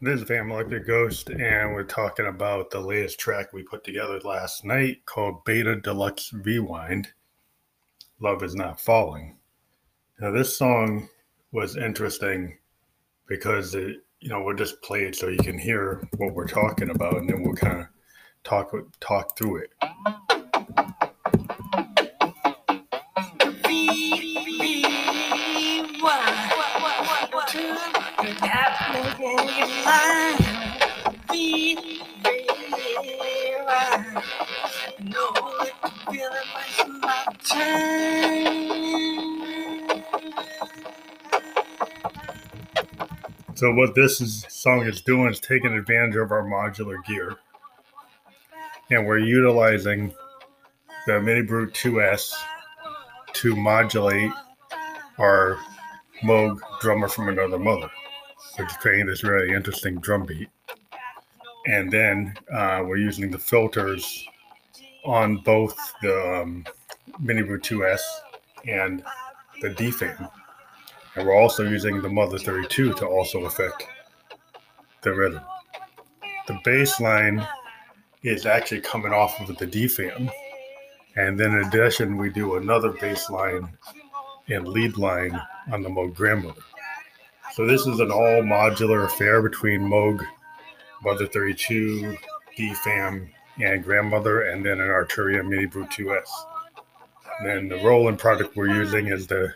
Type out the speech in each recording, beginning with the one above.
This is Phantom Electric Ghost, and we're talking about the latest track we put together last night called Beta Deluxe Rewind Love is Not Falling. Now, this song was interesting because it, you know, we'll just play it so you can hear what we're talking about, and then we'll kind of talk talk through it. So what this is, song is doing is taking advantage of our modular gear, and we're utilizing the Mini Brute 2S to modulate our Moog drummer from another mother, is creating this really interesting drum beat. And then uh, we're using the filters on both the um, Mini Brute 2S and the DFAM. And we're also using the Mother 32 to also affect the rhythm. The bass line is actually coming off of the DFAM. And then in addition, we do another bass line and lead line on the Moog Grandmother. So this is an all modular affair between Moog, Mother 32, DFAM, and Grandmother, and then an Arturia Mini Brute 2S. And then the Roland product we're using is the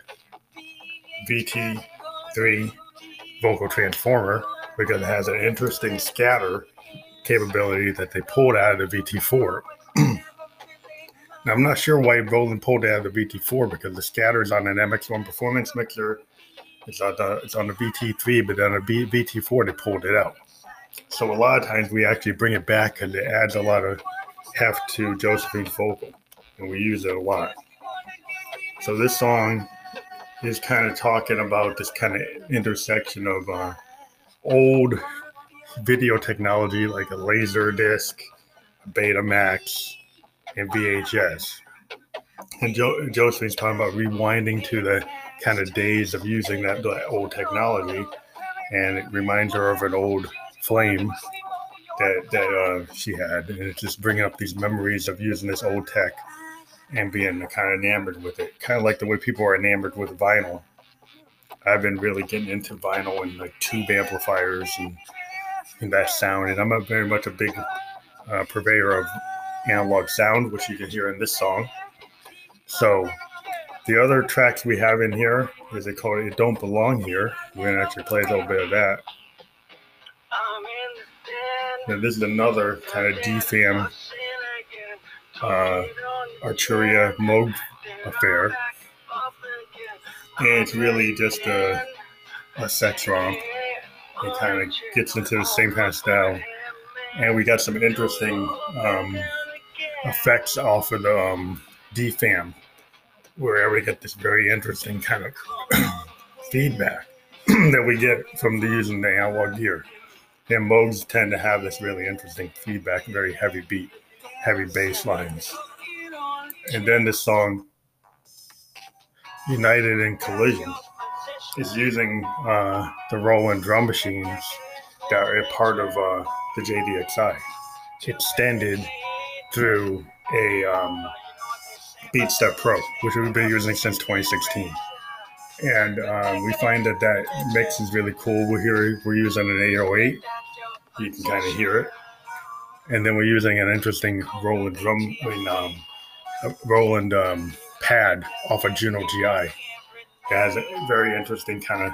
VT3 vocal transformer because it has an interesting scatter capability that they pulled out of the VT4. now, I'm not sure why Roland pulled out of the VT4 because the scatter is on an MX1 performance mixer. It's on the, it's on the VT3, but on the VT4, they pulled it out. So a lot of times we actually bring it back because it adds a lot of heft to Josephine's vocal, and we use it a lot. So this song is kind of talking about this kind of intersection of uh, old video technology like a laser disc, Betamax, and VHS. And jo- Josephine's talking about rewinding to the kind of days of using that, old technology, and it reminds her of an old flame that that uh, she had, and it's just bringing up these memories of using this old tech and being kind of enamored with it, kind of like the way people are enamored with vinyl. I've been really getting into vinyl and like tube amplifiers and, and that sound, and I'm a very much a big uh, purveyor of analog sound, which you can hear in this song. So the other tracks we have in here is they call it "It Don't Belong Here." We're gonna actually play a little bit of that. And this is another kind of DFAM uh, Arturia Moog affair. And it's really just a, a sex romp. It kind of gets into the same kind of style. And we got some interesting um, effects off of the um, DFAM, where we get this very interesting kind of feedback that we get from the using the analog gear. And Moogs tend to have this really interesting feedback, very heavy beat, heavy bass lines. And then the song United in Collision is using uh, the Roland drum machines that are part of uh, the JDXI, extended through a um, BeatStep Pro, which we've been using since 2016 and um, we find that that mix is really cool. We're here, we're using an 808. You can kind of hear it, and then we're using an interesting Roland drum, um, Roland um, pad off of Juno GI. It has a very interesting kind of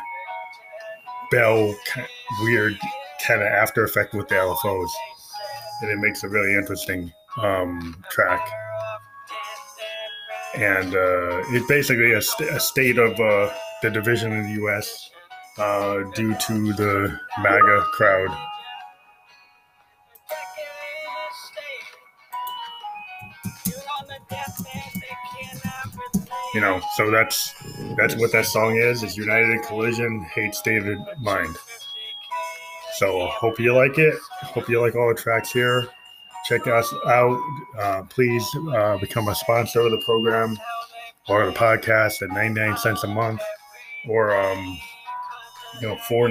bell, kind of weird kind of after effect with the LFOs, and it makes a really interesting um, track and uh, it's basically a, st- a state of uh, the division in the U.S. Uh, due to the MAGA crowd. You know, so that's that's what that song is. Is United Collision, Hate State of Mind. So hope you like it. Hope you like all the tracks here check us out. Uh, please uh, become a sponsor of the program or the podcast at 99 cents a month or, um, you know, four,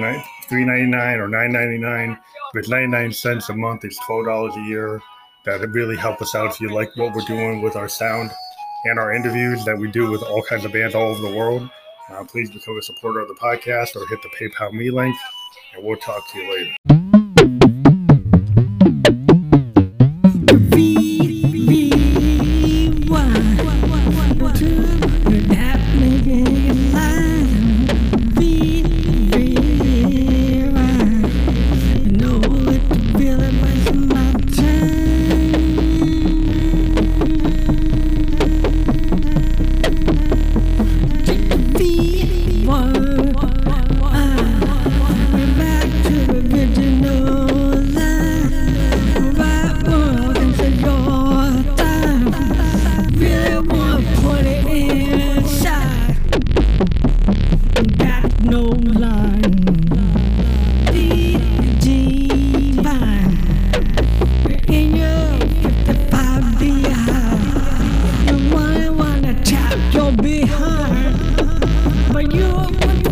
three ninety nine or nine ninety nine. It's ninety nine cents a month, it's twelve dollars a year. That'd really help us out if you like what we're doing with our sound and our interviews that we do with all kinds of bands all over the world. Uh, please become a supporter of the podcast or hit the PayPal me link, and we'll talk to you later. love you, love you.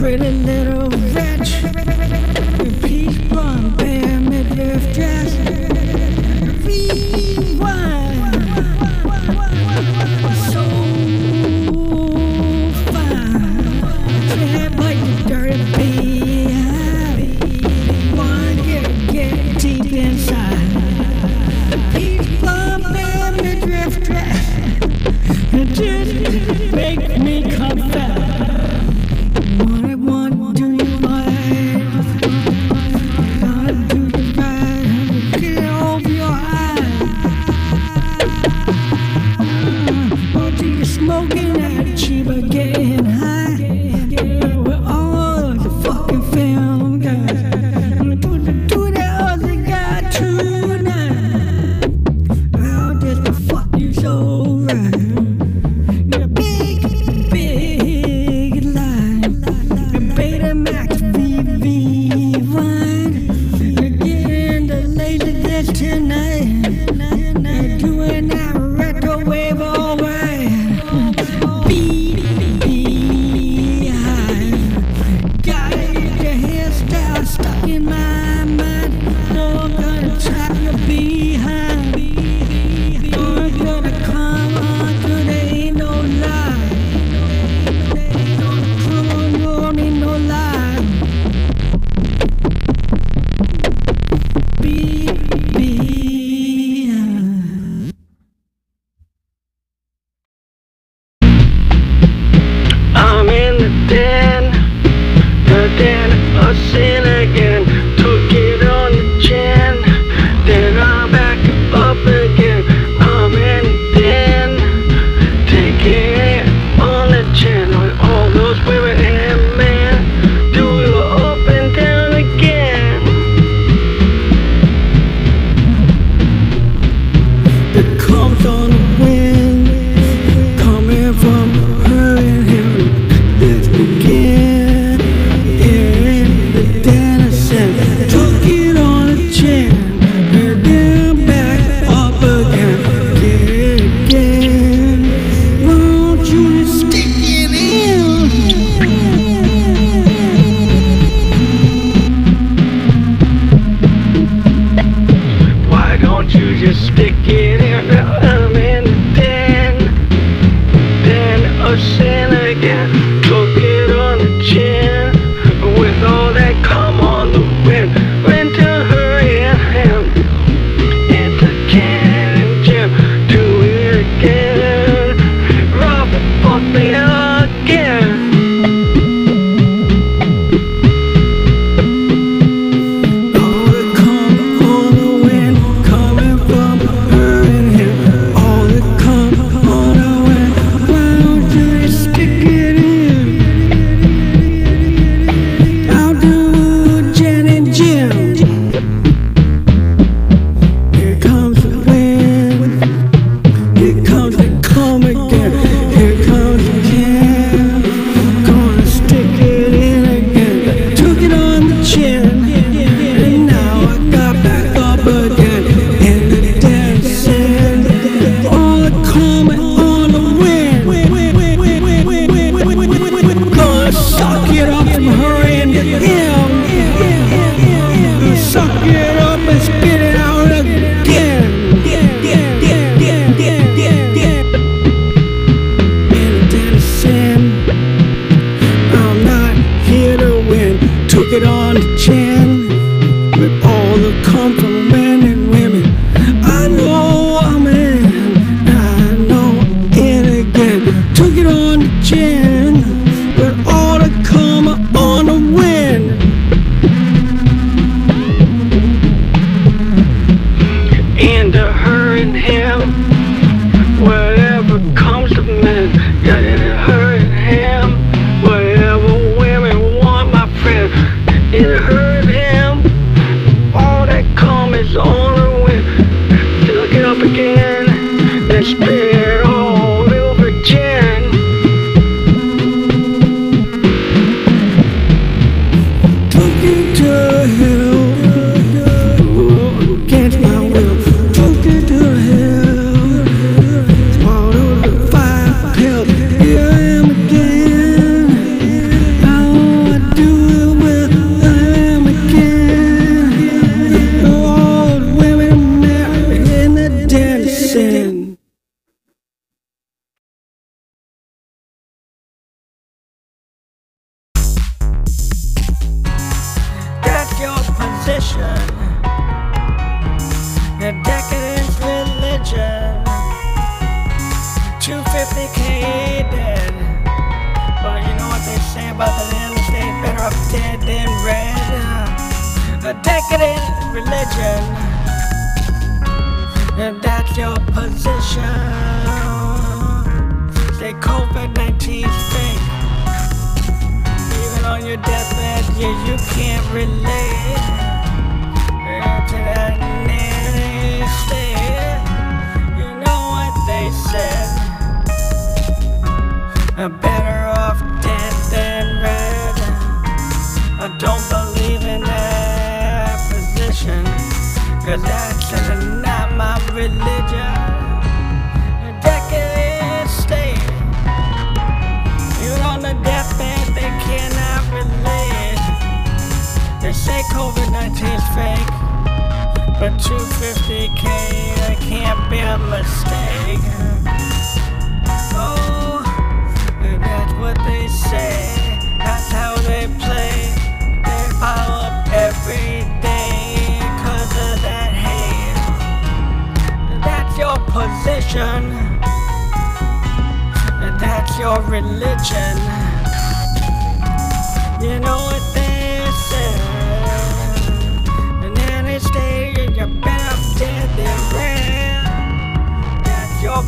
Just make smoking at you again. religion. And that's your position. Say COVID-19 fake. Even on your deathbed, yeah, you can't relate to that. You know what they said. Cause that's not my religion.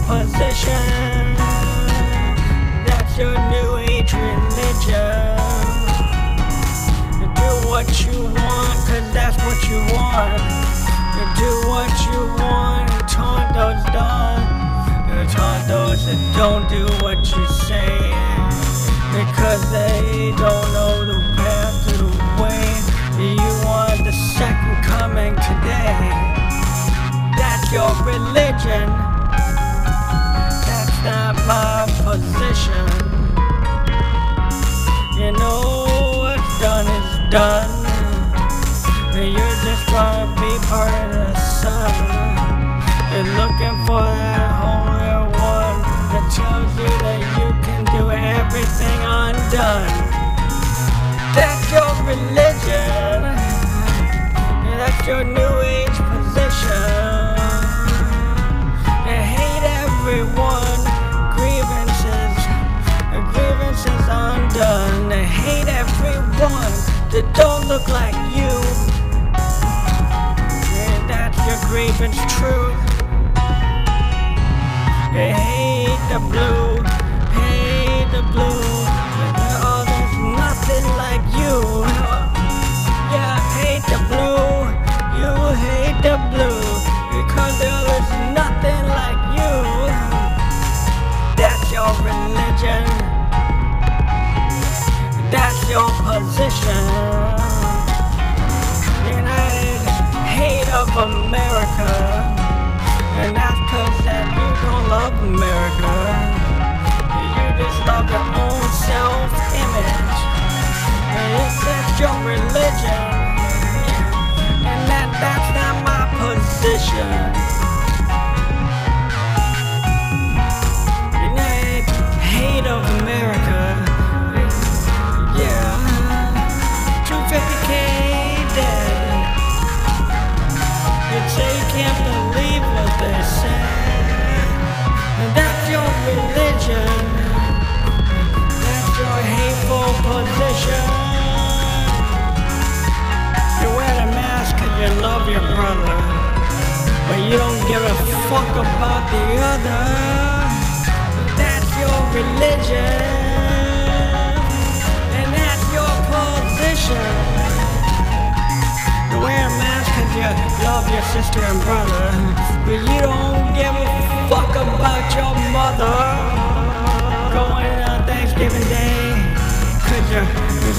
position. That's your new age religion. Do what you want, cause that's what you want. Do what you want, and taunt those done. You taunt those that don't do what you say. Because they don't know the path to the way. You are the second coming today. That's your religion not my position. You know what's done is done. You're just trying to be part of the sun. You're looking for that only one that tells you that you can do everything undone. That's your religion. That's your new look like you. And that's your grievance truth. They hate the blue, hate the blue. Oh, there's nothing like you. Yeah, hate the blue. You hate the blue because there is nothing like you. That's your religion. That's your position. Of America. And that's cause that you don't love America. You just love your own self-image. And it's that's your religion. And that that's not my position.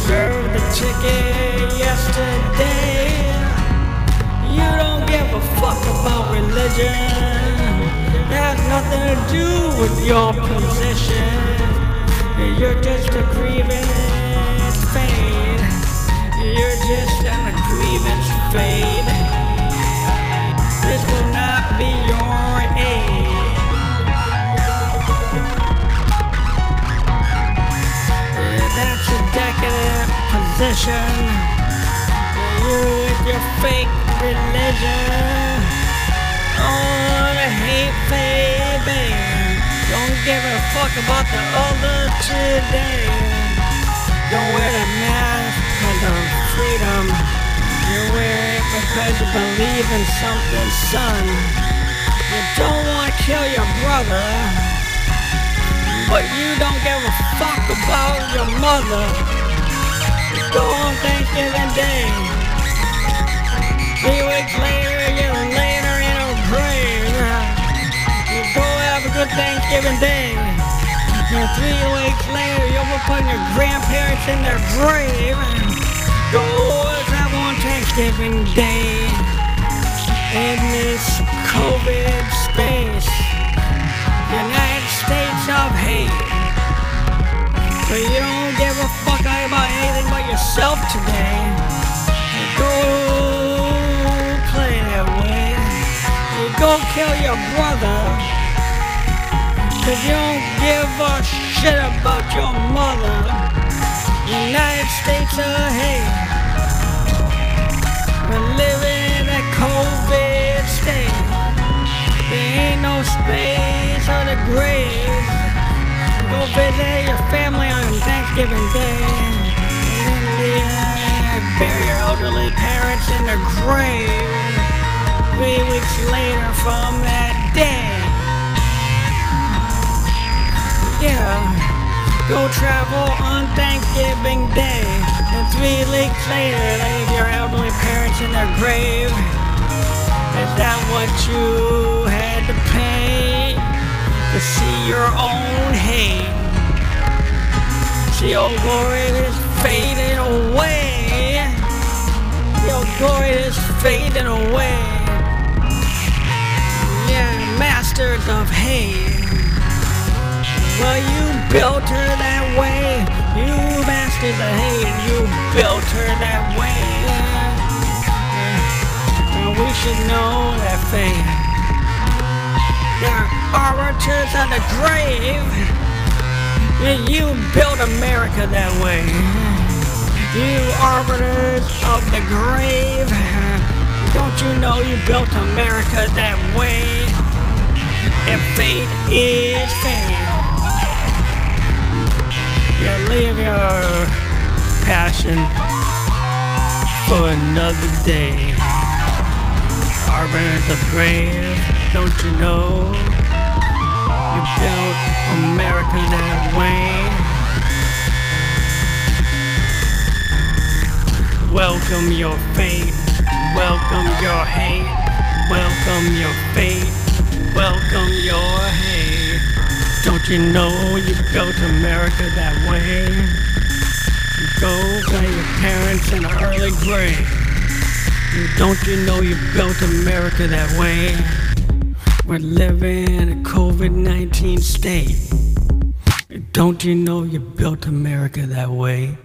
Reserved the ticket yesterday. You don't give a fuck about religion. That has nothing to do with your position. You're just a grievance fade. You're just an grievance fade. This will position. You with your fake religion. Oh, the hate baby. Don't give a fuck about the other today. Don't wear the mask because of freedom. You wear it because you believe in something, son. You don't want to kill your brother. But you don't give a fuck about your mother. Go on Thanksgiving Day. Three weeks later, you're later in a grave. You go have a good Thanksgiving Day. And three weeks later, you'll putting your grandparents in their grave. Go kill your brother. Cause you don't give a shit about your mother. United States of hate. We're living in a COVID state. There ain't no space on the grave. Go visit your family on Thanksgiving Day. Uh, bury your elderly parents in their grave. Three weeks later from that day. Yeah. Go travel on Thanksgiving Day. And three weeks later, leave your elderly parents in their grave. Is that what you had to pay to see your own hate? See old glory is fading away. Your glory is fading away. Yeah, masters of hate. Well, you built her that way. You masters of hate. You built her that way. Well, we should know that fate. They're orators of the grave. You built America that way. You arbiters of the grave. Don't you know you built America that way? If fate is fate. You leave your passion for another day. Arbiters of grave, don't you know? You built America that way. Welcome your fate. Welcome your hate. Welcome your fate. Welcome your hate. Don't you know you built America that way? You go by your parents in an early grave. Don't you know you built America that way? We're living in a COVID 19 state. Don't you know you built America that way?